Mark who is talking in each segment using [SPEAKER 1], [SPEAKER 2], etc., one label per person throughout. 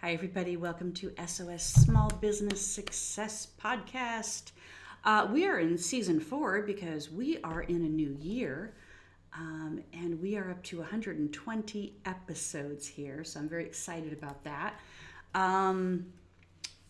[SPEAKER 1] Hi, everybody. Welcome to SOS Small Business Success Podcast. Uh, we are in season four because we are in a new year um, and we are up to 120 episodes here. So I'm very excited about that. Um,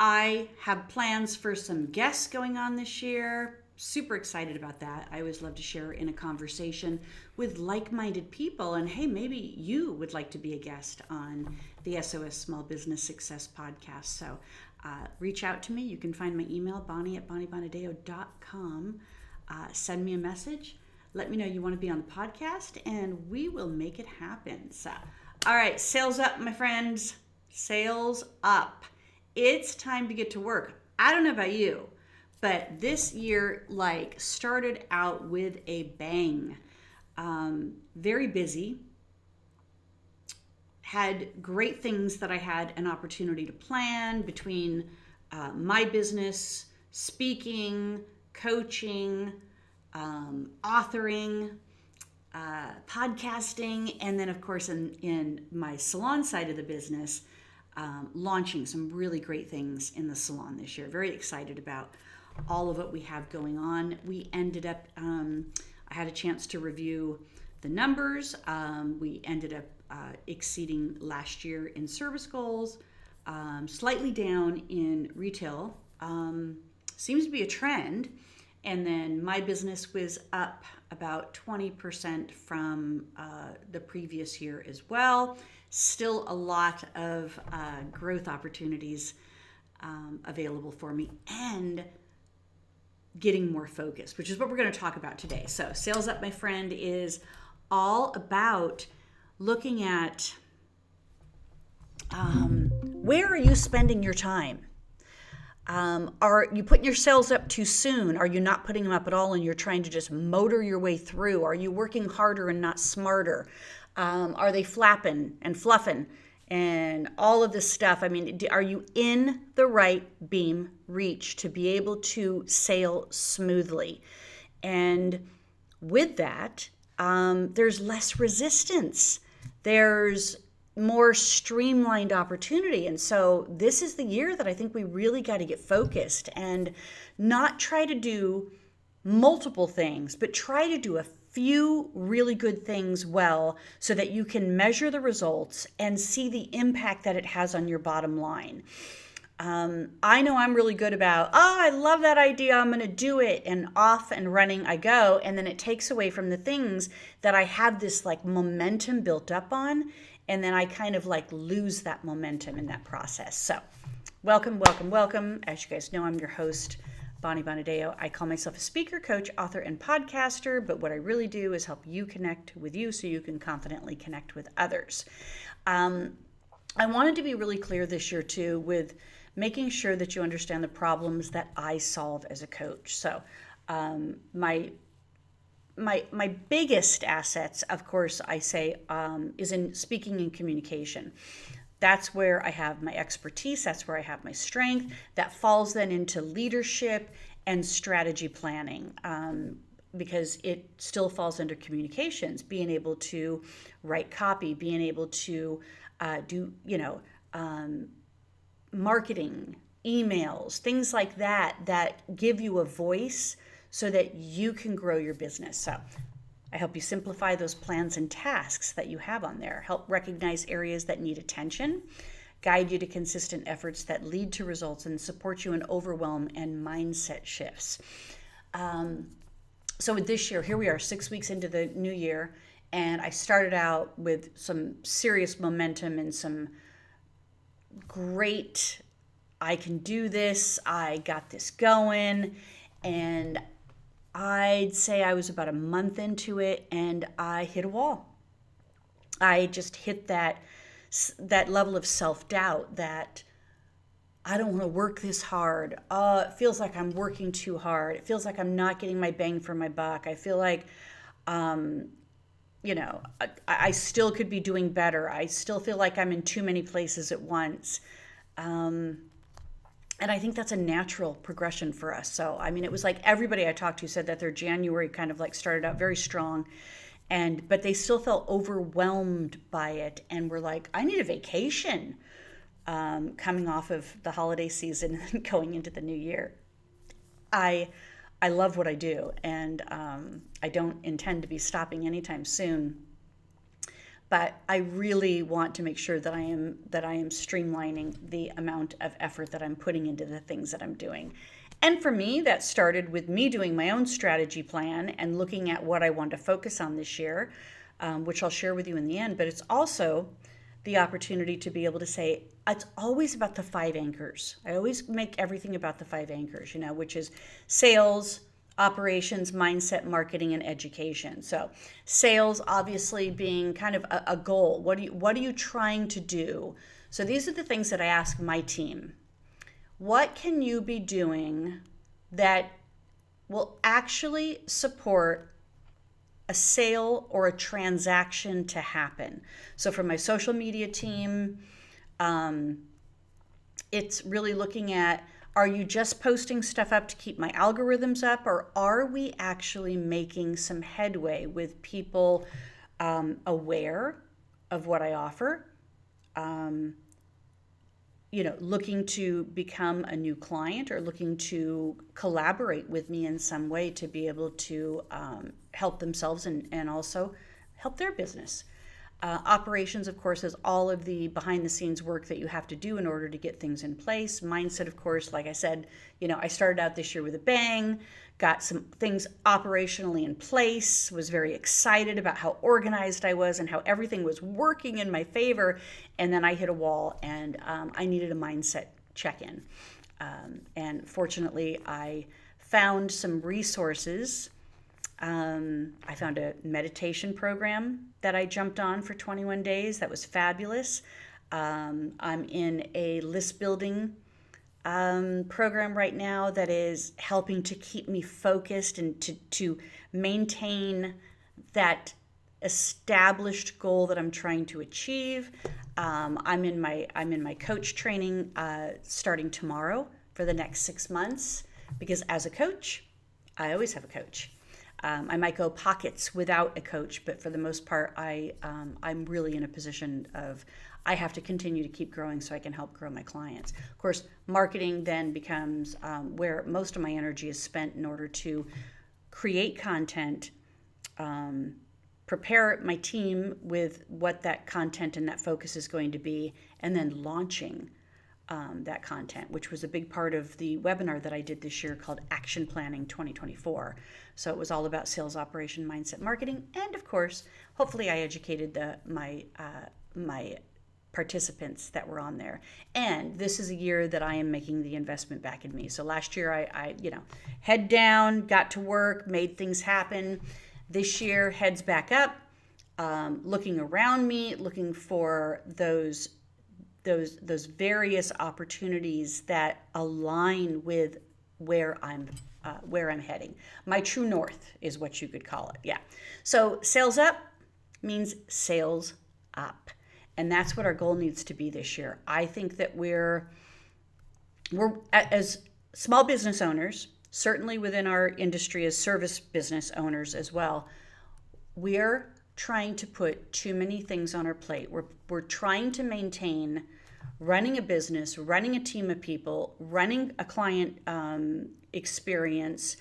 [SPEAKER 1] I have plans for some guests going on this year. Super excited about that. I always love to share in a conversation with like minded people. And hey, maybe you would like to be a guest on the SOS Small Business Success Podcast. So uh, reach out to me. You can find my email, bonnie at bonniebonadeo.com. Uh, send me a message. Let me know you want to be on the podcast, and we will make it happen. So, all right, sales up, my friends. Sales up. It's time to get to work. I don't know about you, but this year, like, started out with a bang. Um, very busy, had great things that I had an opportunity to plan between uh, my business, speaking, coaching, um, authoring, uh, podcasting, and then, of course, in, in my salon side of the business, um, launching some really great things in the salon this year. Very excited about all of what we have going on. We ended up, um, I had a chance to review the numbers. Um, we ended up uh, exceeding last year in service goals, um, slightly down in retail. Um, seems to be a trend. And then my business was up about 20% from uh, the previous year as well. Still a lot of uh, growth opportunities um, available for me and getting more focused, which is what we're going to talk about today. So, Sails Up, my friend, is all about looking at um, where are you spending your time? Um, are you putting your sails up too soon? Are you not putting them up at all and you're trying to just motor your way through? Are you working harder and not smarter? Um, are they flapping and fluffing and all of this stuff? I mean, are you in the right beam reach to be able to sail smoothly? And with that, um, there's less resistance there's more streamlined opportunity. And so this is the year that I think we really got to get focused and not try to do multiple things, but try to do a few really good things well so that you can measure the results and see the impact that it has on your bottom line. Um, I know I'm really good about, oh, I love that idea. I'm going to do it. And off and running I go. And then it takes away from the things that I have this like momentum built up on. And then I kind of like lose that momentum in that process. So, welcome, welcome, welcome. As you guys know, I'm your host, Bonnie Bonadeo. I call myself a speaker, coach, author, and podcaster. But what I really do is help you connect with you so you can confidently connect with others. Um, I wanted to be really clear this year too with making sure that you understand the problems that I solve as a coach. So, um, my my my biggest assets, of course, I say um, is in speaking and communication. That's where I have my expertise. That's where I have my strength. That falls then into leadership and strategy planning. Um, because it still falls under communications, being able to write copy, being able to uh, do, you know, um, marketing, emails, things like that, that give you a voice so that you can grow your business. So I help you simplify those plans and tasks that you have on there, help recognize areas that need attention, guide you to consistent efforts that lead to results, and support you in overwhelm and mindset shifts. Um, so, with this year, here we are, six weeks into the new year, and I started out with some serious momentum and some great, I can do this, I got this going. And I'd say I was about a month into it and I hit a wall. I just hit that that level of self-doubt that I don't want to work this hard. Uh, it feels like I'm working too hard. It feels like I'm not getting my bang for my buck. I feel like, um, you know, I, I, still could be doing better. I still feel like I'm in too many places at once. Um, and I think that's a natural progression for us. So, I mean, it was like everybody I talked to said that their January kind of like started out very strong and but they still felt overwhelmed by it and were like, I need a vacation um, coming off of the holiday season and going into the new year. I I love what I do, and um, I don't intend to be stopping anytime soon. But I really want to make sure that I am that I am streamlining the amount of effort that I'm putting into the things that I'm doing. And for me, that started with me doing my own strategy plan and looking at what I want to focus on this year, um, which I'll share with you in the end. But it's also the opportunity to be able to say it's always about the five anchors. I always make everything about the five anchors, you know, which is sales, operations, mindset, marketing, and education. So, sales obviously being kind of a, a goal. What are you what are you trying to do? So these are the things that I ask my team. What can you be doing that will actually support a sale or a transaction to happen. So for my social media team, um, it's really looking at are you just posting stuff up to keep my algorithms up, or are we actually making some headway with people um, aware of what I offer? Um, you know, looking to become a new client or looking to collaborate with me in some way to be able to um, help themselves and, and also help their business. Uh, operations, of course, is all of the behind the scenes work that you have to do in order to get things in place. Mindset, of course, like I said, you know, I started out this year with a bang, got some things operationally in place, was very excited about how organized I was and how everything was working in my favor. And then I hit a wall and um, I needed a mindset check in. Um, and fortunately, I found some resources um, I found a meditation program that I jumped on for 21 days. That was fabulous. Um, I'm in a list building um, program right now that is helping to keep me focused and to, to maintain that established goal that I'm trying to achieve. Um, I'm in my I'm in my coach training uh, starting tomorrow for the next six months because as a coach, I always have a coach. Um, I might go pockets without a coach, but for the most part, I um, I'm really in a position of I have to continue to keep growing so I can help grow my clients. Of course, marketing then becomes um, where most of my energy is spent in order to create content, um, prepare my team with what that content and that focus is going to be, and then launching um, that content, which was a big part of the webinar that I did this year called Action Planning 2024. So it was all about sales operation, mindset, marketing, and of course, hopefully, I educated the my uh, my participants that were on there. And this is a year that I am making the investment back in me. So last year, I, I you know, head down, got to work, made things happen. This year, heads back up. Um, looking around me, looking for those those those various opportunities that align with where I'm uh, where I'm heading. My true north is what you could call it. Yeah. So sales up means sales up, and that's what our goal needs to be this year. I think that we're we're as small business owners, certainly within our industry as service business owners as well. We're trying to put too many things on our plate. We're, we're trying to maintain running a business, running a team of people, running a client um, experience,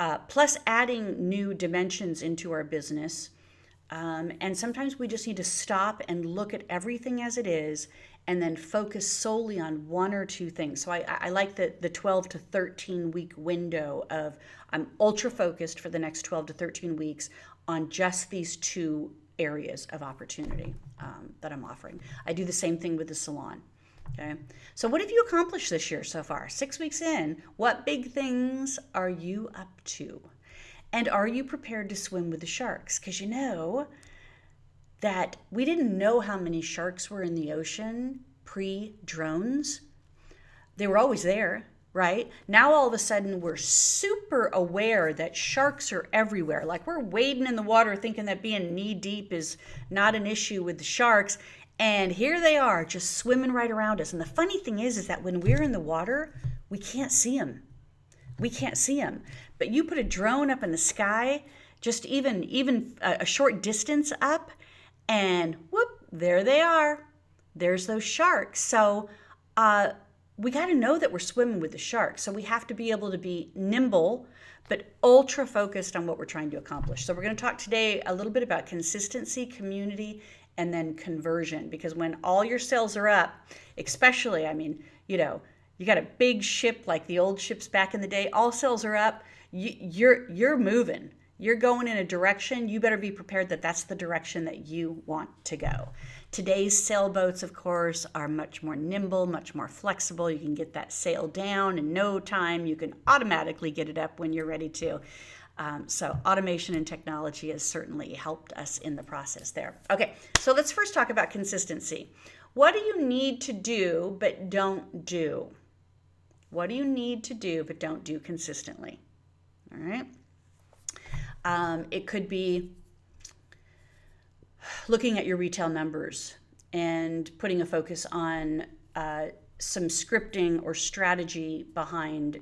[SPEAKER 1] uh, plus adding new dimensions into our business. Um, and sometimes we just need to stop and look at everything as it is and then focus solely on one or two things. So I, I like the, the 12 to 13 week window of I'm ultra focused for the next 12 to 13 weeks on just these two areas of opportunity um, that I'm offering. I do the same thing with the salon. Okay. So, what have you accomplished this year so far? Six weeks in, what big things are you up to? And are you prepared to swim with the sharks? Because you know that we didn't know how many sharks were in the ocean pre drones. they were always there, right? Now all of a sudden we're super aware that sharks are everywhere. Like we're wading in the water thinking that being knee deep is not an issue with the sharks. And here they are just swimming right around us. And the funny thing is, is that when we're in the water, we can't see them. We can't see them. But you put a drone up in the sky, just even even a, short distance up, and whoop, there they are. There's those sharks. So uh, we got to know that we're swimming with the sharks. So we have to be able to be nimble, but ultra focused on what we're trying to accomplish. So we're going to talk today a little bit about consistency, community, and then conversion. Because when all your sails are up, especially, I mean, you know, you got a big ship like the old ships back in the day, all sails are up, you, you're you're moving you're going in a direction, you better be prepared that that's the direction that you want to go. Today's sailboats, of course, are much more nimble, much more flexible. You can get that sail down in no time. You can automatically get it up when you're ready to. Um, so, automation and technology has certainly helped us in the process there. Okay, so let's first talk about consistency. What do you need to do but don't do? What do you need to do but don't do consistently? All right. Um, it could be looking at your retail numbers and putting a focus on uh, some scripting or strategy behind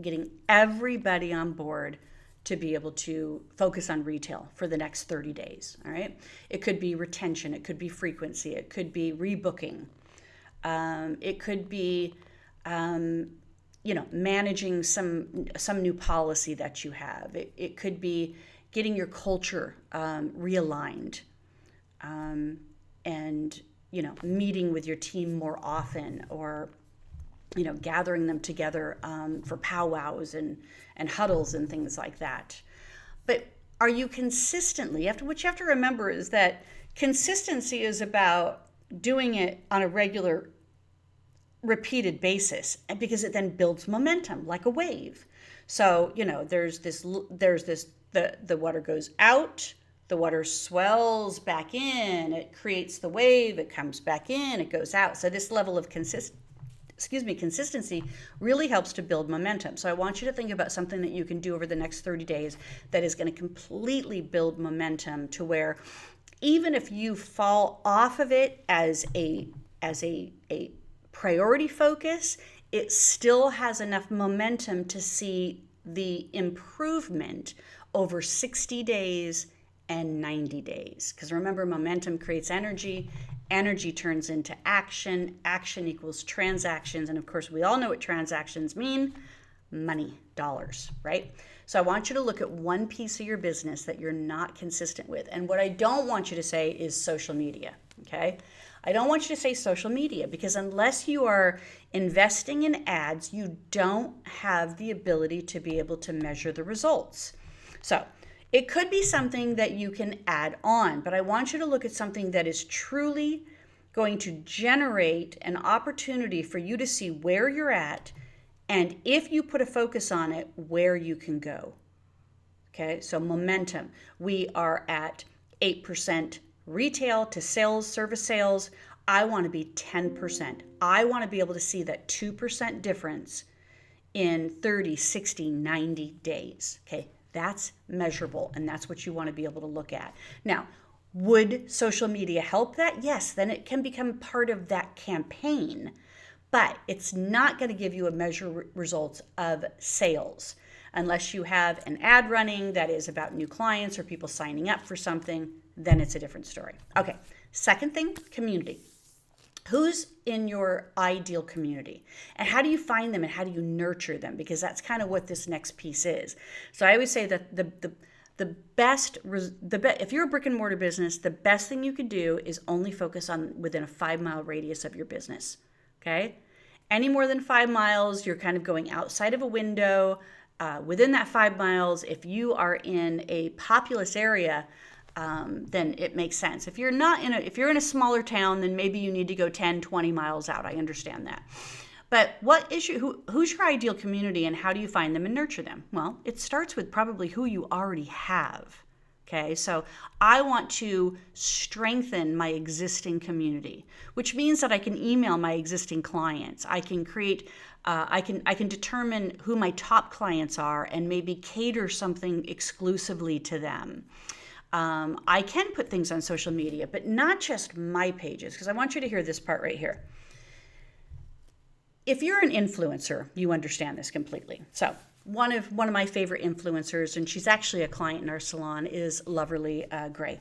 [SPEAKER 1] getting everybody on board to be able to focus on retail for the next 30 days. All right. It could be retention, it could be frequency, it could be rebooking, um, it could be um, you know managing some some new policy that you have it, it could be getting your culture um, realigned um, and you know meeting with your team more often or you know gathering them together um, for powwows and and huddles and things like that. But are you consistently to, what you have to remember is that consistency is about doing it on a regular repeated basis because it then builds momentum like a wave. So you know there's this there's this the the water goes out the water swells back in it creates the wave it comes back in it goes out. So this level of consist excuse me consistency really helps to build momentum. So i want you to think about something that you can do over the next 30 days that is going to completely build momentum to where even if you fall off of it as a as a, a priority focus, it still has enough momentum to see the improvement over 60 days and 90 days. Because remember, momentum creates energy, energy turns into action, action equals transactions. And of course, we all know what transactions mean money, dollars, right? So I want you to look at one piece of your business that you're not consistent with. And what I don't want you to say is social media, okay? I don't want you to say social media because unless you are investing in ads, you don't have the ability to be able to measure the results. So, it could be something that you can add on, but I want you to look at something that is truly going to generate an opportunity for you to see where you're at and if you put a focus on it, where you can go. Okay, so momentum. We are at 8% retail to sales, service sales, I want to be 10%. I want to be able to see that 2% difference in 30, 60, 90 days. Okay, that's measurable and that's what you want to be able to look at. Now, would social media help that? Yes, then it can become part of that campaign, but it's not going to give you a measure results of sales unless you have an ad running that is about new clients or people signing up for something then it's a different story. Okay, second thing community. Who's in your ideal community? And how do you find them and how do you nurture them? Because that's kind of what this next piece is. So I always say that the, the the best the be, if you're a brick and mortar business the best thing you could do is only focus on within a five mile radius of your business okay any more than five miles you're kind of going outside of a window uh, within that five miles if you are in a populous area um, then it makes sense. If you're not in a if you're in a smaller town, then maybe you need to go 10, 20 miles out. I understand that. But what is your, who, who's your ideal community and how do you find them and nurture them? Well, it starts with probably who you already have. Okay, so I want to strengthen my existing community, which means that I can email my existing clients. I can create, uh, I can I can determine who my top clients are and maybe cater something exclusively to them. Um, I can put things on social media, but not just my pages, because I want you to hear this part right here. If you're an influencer, you understand this completely. So one of one of my favorite influencers, and she's actually a client in our salon, is Loverly uh, Gray.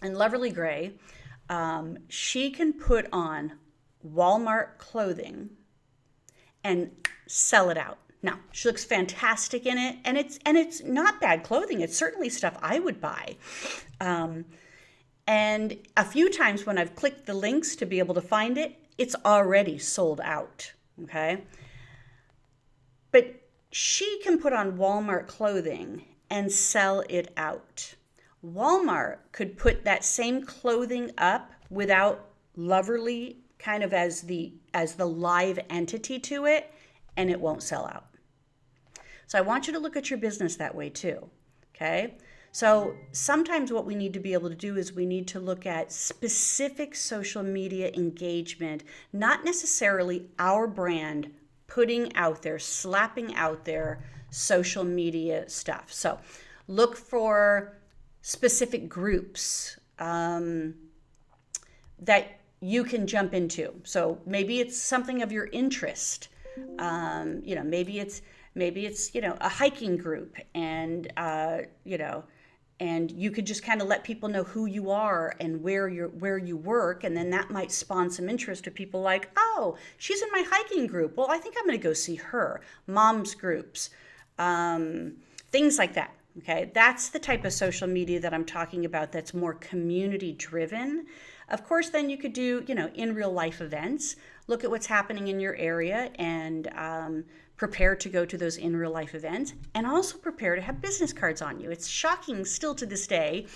[SPEAKER 1] And Loverly Gray, um, she can put on Walmart clothing and sell it out. Now she looks fantastic in it, and it's and it's not bad clothing. It's certainly stuff I would buy. Um, and a few times when I've clicked the links to be able to find it, it's already sold out. Okay. But she can put on Walmart clothing and sell it out. Walmart could put that same clothing up without Loverly kind of as the as the live entity to it and it won't sell out. So I want you to look at your business that way too. Okay? So sometimes what we need to be able to do is we need to look at specific social media engagement, not necessarily our brand putting out there, slapping out there social media stuff. So look for specific groups um, that you can jump into. So maybe it's something of your interest. Um, you know, maybe it's maybe it's you know a hiking group, and uh, you know and you could just kind of let people know who you are and where you where you work and then that might spawn some interest to people like oh she's in my hiking group. Well i think i'm going to go see her. Moms groups um, things like that okay? That's the type of social media that i'm talking about that's more community driven. Of course then you could do you know in real life events. Look at what's happening in your area and um, prepare to go to those in real life events and also prepare to have business cards on you. It's shocking still to this day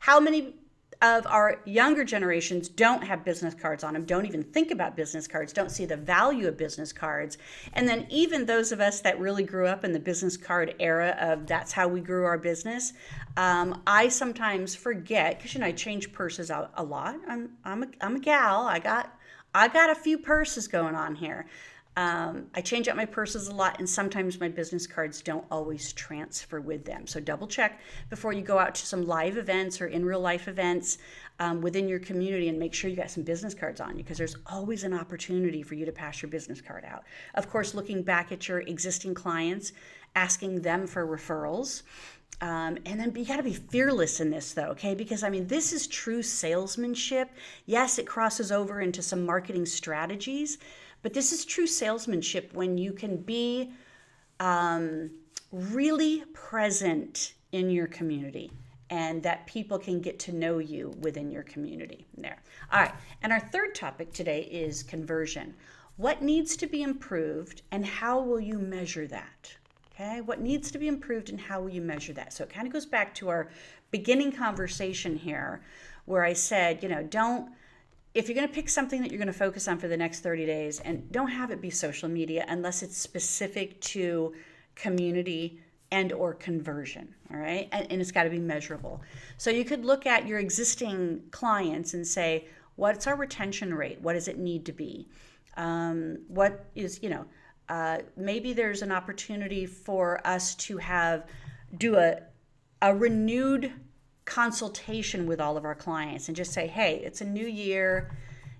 [SPEAKER 1] how many of our younger generations don't have business cards on them, don't even think about business cards, don't see the value of business cards. And then even those of us that really grew up in the business card era of that's how we grew our business, um, I sometimes forget because you know I change purses a, a lot. I'm I'm a, I'm a gal. I got I got a few purses going on here. Um, I change out my purses a lot, and sometimes my business cards don't always transfer with them. So double check before you go out to some live events or in real life events um, within your community and make sure you got some business cards on you because there's always an opportunity for you to pass your business card out. Of course, looking back at your existing clients, asking them for referrals. Um, and then you got to be fearless in this, though, okay? Because I mean, this is true salesmanship. Yes, it crosses over into some marketing strategies, but this is true salesmanship when you can be um, really present in your community and that people can get to know you within your community there. All right, and our third topic today is conversion. What needs to be improved and how will you measure that? Okay, what needs to be improved and how will you measure that? So it kind of goes back to our beginning conversation here where I said, you know, don't if you're going to pick something that you're going to focus on for the next 30 days and don't have it be social media unless it's specific to community and or conversion all right? And, and it's got to be measurable. So you could look at your existing clients and say what's our retention rate? What does it need to be? Um, what is you know uh, maybe there's an opportunity for us to have do a a renewed consultation with all of our clients and just say, hey, it's a new year.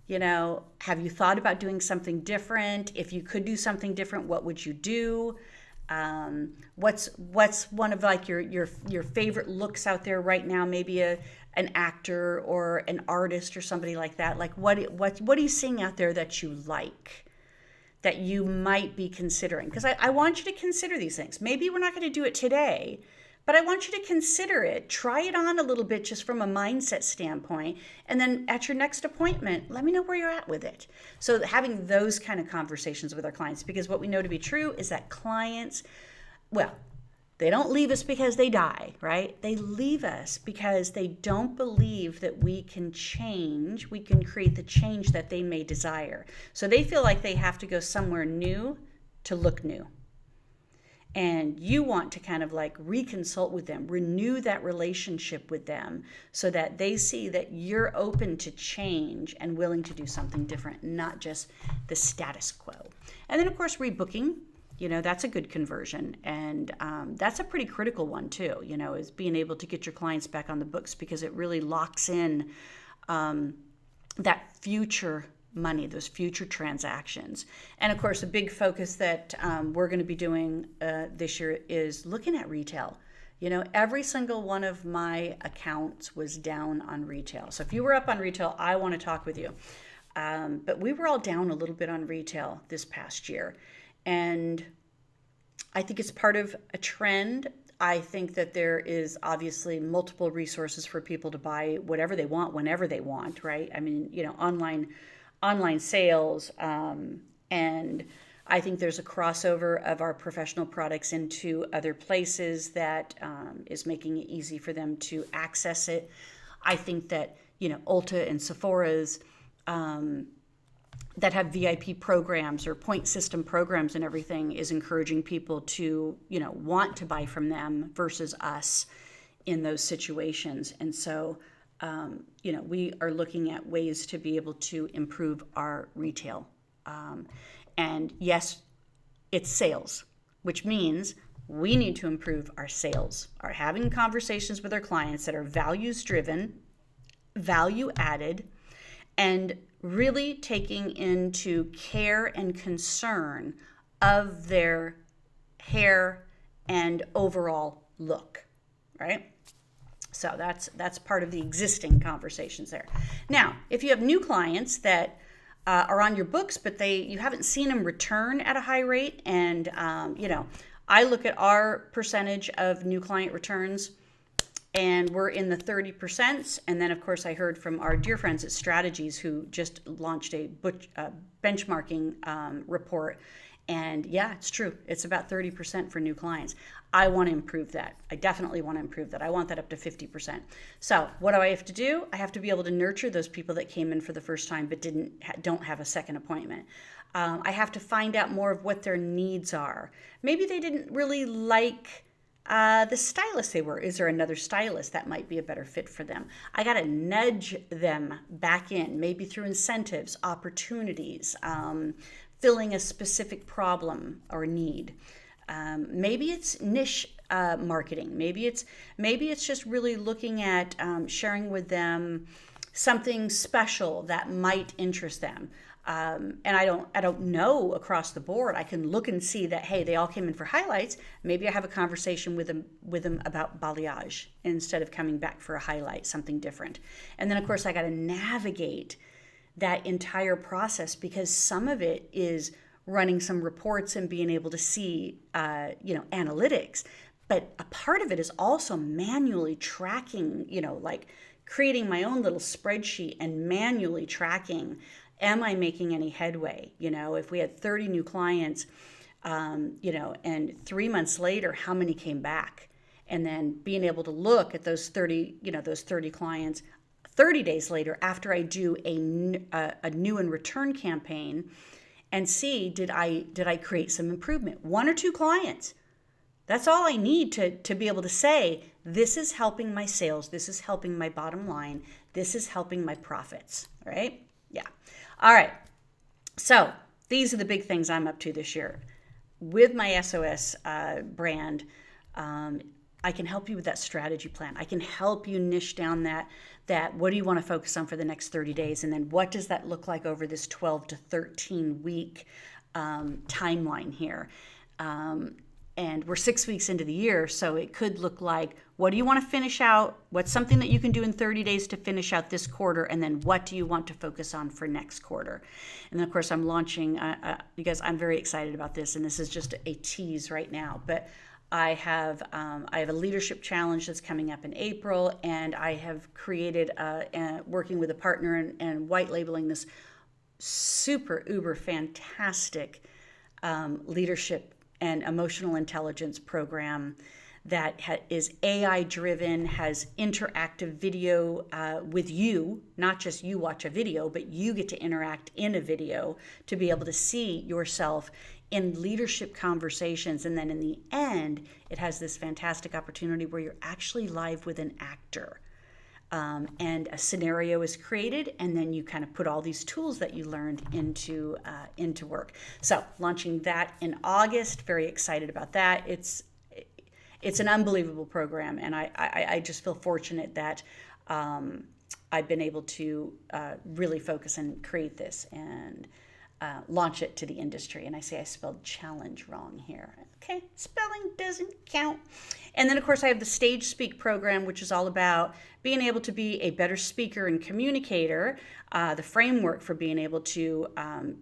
[SPEAKER 1] You know, have you thought about doing something different? If you could do something different, what would you do? Um, what's what's one of like your your your favorite looks out there right now? Maybe a an actor or an artist or somebody like that. Like what what what are you seeing out there that you like? That you might be considering because I, I want you to consider these things. Maybe we're not going to do it today, but I want you to consider it. Try it on a little bit just from a mindset standpoint. And then at your next appointment, let me know where you're at with it. So, having those kind of conversations with our clients, because what we know to be true is that clients, well, they don't leave us because they die, right? They leave us because they don't believe that we can change, we can create the change that they may desire. So they feel like they have to go somewhere new to look new. And you want to kind of like reconsult with them, renew that relationship with them so that they see that you're open to change and willing to do something different, not just the status quo. And then, of course, rebooking. You know, that's a good conversion. And um, that's a pretty critical one, too, you know, is being able to get your clients back on the books because it really locks in um, that future money, those future transactions. And of course, a big focus that um, we're going to be doing uh, this year is looking at retail. You know, every single one of my accounts was down on retail. So if you were up on retail, I want to talk with you. Um, but we were all down a little bit on retail this past year. And I think it's part of a trend. I think that there is obviously multiple resources for people to buy whatever they want whenever they want, right? I mean, you know, online online sales. Um, and I think there's a crossover of our professional products into other places that um, is making it easy for them to access it. I think that, you know, Ulta and Sephora's um, that have VIP programs or point system programs and everything is encouraging people to, you know, want to buy from them versus us in those situations. And so um, you know, we are looking at ways to be able to improve our retail. Um, and yes, it's sales, which means we need to improve our sales, are having conversations with our clients that are values driven, value added, and really taking into care and concern of their hair and overall look, right? So that's that's part of the existing conversations there. Now, if you have new clients that uh, are on your books, but they you haven't seen them return at a high rate, and um, you know, I look at our percentage of new client returns, and we're in the thirty percent. And then, of course, I heard from our dear friends at Strategies who just launched a uh, benchmarking um, report. And yeah, it's true. It's about 30% for new clients. I want to improve that. I definitely want to improve that. I want that up to 50%. So, what do I have to do? I have to be able to nurture those people that came in for the first time but didn't don't have a second appointment. Um, I have to find out more of what their needs are. Maybe they didn't really like uh, the stylist they were. Is there another stylist that might be a better fit for them? I got to nudge them back in, maybe through incentives, opportunities, um, filling a specific problem or need. Um, maybe it's niche uh, marketing. Maybe it's maybe it's just really looking at um, sharing with them something special that might interest them. Um, and I don't I don't know across the board. I can look and see that hey, they all came in for highlights. Maybe I have a conversation with them with them about balayage instead of coming back for a highlight, something different. And then of course I got to navigate that entire process because some of it is running some reports and being able to see, uh, you know, analytics. But a part of it is also manually tracking, you know, like creating my own little spreadsheet and manually tracking am I making any headway? You know, if we had 30 new clients, um, you know, and three months later, how many came back? And then being able to look at those 30, you know, those 30 clients 30 days later after I do a, a, a new and return campaign and see did I did I create some improvement? One or two clients. That's all I need to, to be able to say, this is helping my sales, this is helping my bottom line, this is helping my profits, right? Yeah. All right. So these are the big things I'm up to this year. With my SOS uh, brand, um, I can help you with that strategy plan. I can help you niche down that that what do you want to focus on for the next 30 days? And then what does that look like over this 12 to 13 week um, timeline here? Um, and we're six weeks into the year so it could look like what do you want to finish out? What's something that you can do in 30 days to finish out this quarter? And then what do you want to focus on for next quarter? And then of course i'm launching uh, uh, because i'm very excited about this and this is just a tease right now but I have um, I have a leadership challenge that's coming up in April, and I have created a, working with a partner and, and, white labeling this super uber fantastic um, leadership and emotional intelligence program that ha- is AI driven, has interactive video uh, with you, not just you watch a video, but you get to interact in a video to be able to see yourself in leadership conversations. And then in the end, it has this fantastic opportunity where you're actually live with an actor. Um, and a scenario is created, and then you kind of put all these tools that you learned into uh, into work. So launching that in August, very excited about that. It's it's an unbelievable program, and I I, I just feel fortunate that. Um, I've been able to uh, really focus and create this and uh, launch it to the industry. And I say I spelled challenge wrong here. Okay, spelling doesn't count. And then, of course, I have the Stage Speak program, which is all about being able to be a better speaker and communicator, uh, the framework for being able to um,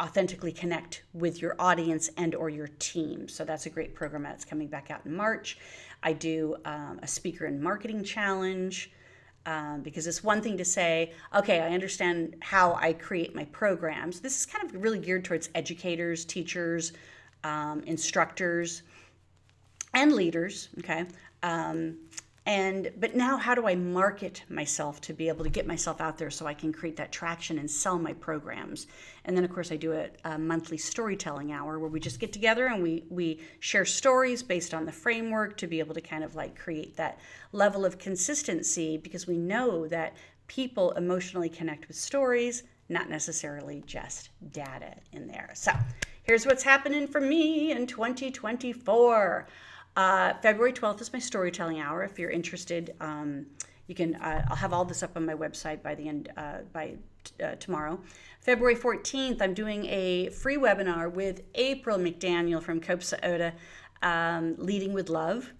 [SPEAKER 1] authentically connect with your audience and or your team so that's a great program that's coming back out in march i do um, a speaker and marketing challenge um, because it's one thing to say, okay, I understand how I create my programs. This is kind of really geared towards educators, teachers, um, instructors, and leaders. Okay, um, and but now how do i market myself to be able to get myself out there so i can create that traction and sell my programs? And then of course i do a, a, monthly storytelling hour where we just get together and we we share stories based on the framework to be able to kind of like create that level of consistency because we know that people emotionally connect with stories not necessarily just data in there. So here's what's happening for me in 2024 uh, February 12th is my storytelling hour. If you're interested, um, you can. Uh, I'll have all this up on my website by the end uh, by t- uh, tomorrow. February 14th, I'm doing a free webinar with April McDaniel from COPSA OTA, um, Leading with Love.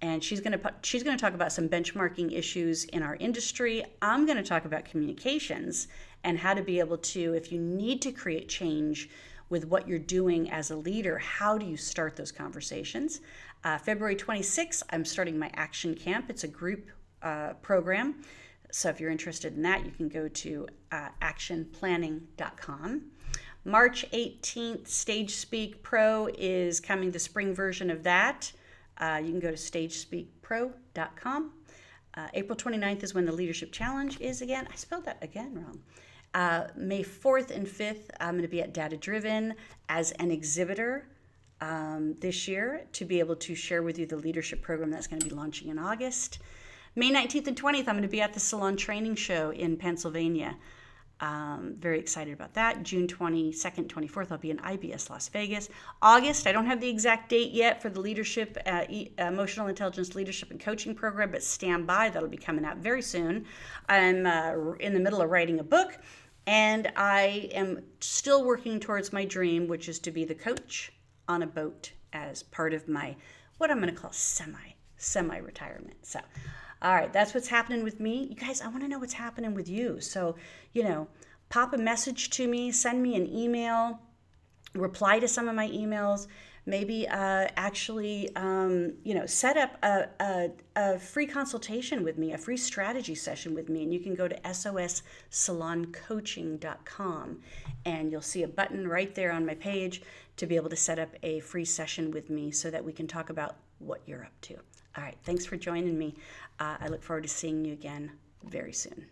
[SPEAKER 1] And she's going to she's going to talk about some benchmarking issues in our industry. I'm going to talk about communications and how to be able to, if you need to create change with what you're doing as a leader, how do you start those conversations? Uh, February 26th, I'm starting my Action Camp. It's a group uh, program. So if you're interested in that, you can go to uh, actionplanning.com. March 18th, Stage Speak Pro is coming, the spring version of that. Uh, you can go to stagespeakpro.com. Uh, April 29th is when the Leadership Challenge is again. I spelled that again wrong. Uh, May 4th and 5th, I'm going to be at Data Driven as an exhibitor um, this year to be able to share with you the leadership program that's going to be launching in August. May 19th and 20th, I'm going to be at the Salon Training Show in Pennsylvania. Um, very excited about that. June 22nd, 24th, I'll be in IBS Las Vegas. August, I don't have the exact date yet for the leadership, uh, e- emotional intelligence leadership and coaching program, but stand by. That'll be coming out very soon. I'm uh, in the middle of writing a book, and I am still working towards my dream, which is to be the coach on a boat as part of my what I'm going to call semi semi retirement. So, all right, that's what's happening with me. You guys, I want to know what's happening with you. So, you know, pop a message to me, send me an email, reply to some of my emails maybe uh, actually um, you know set up a, a, a, free consultation with me a free strategy session with me. And you can go to sossaloncoaching.com and you'll see a button right there on my page to be able to set up a free session with me so that we can talk about what you're up to. All right. Thanks for joining me. Uh, i look forward to seeing you again very soon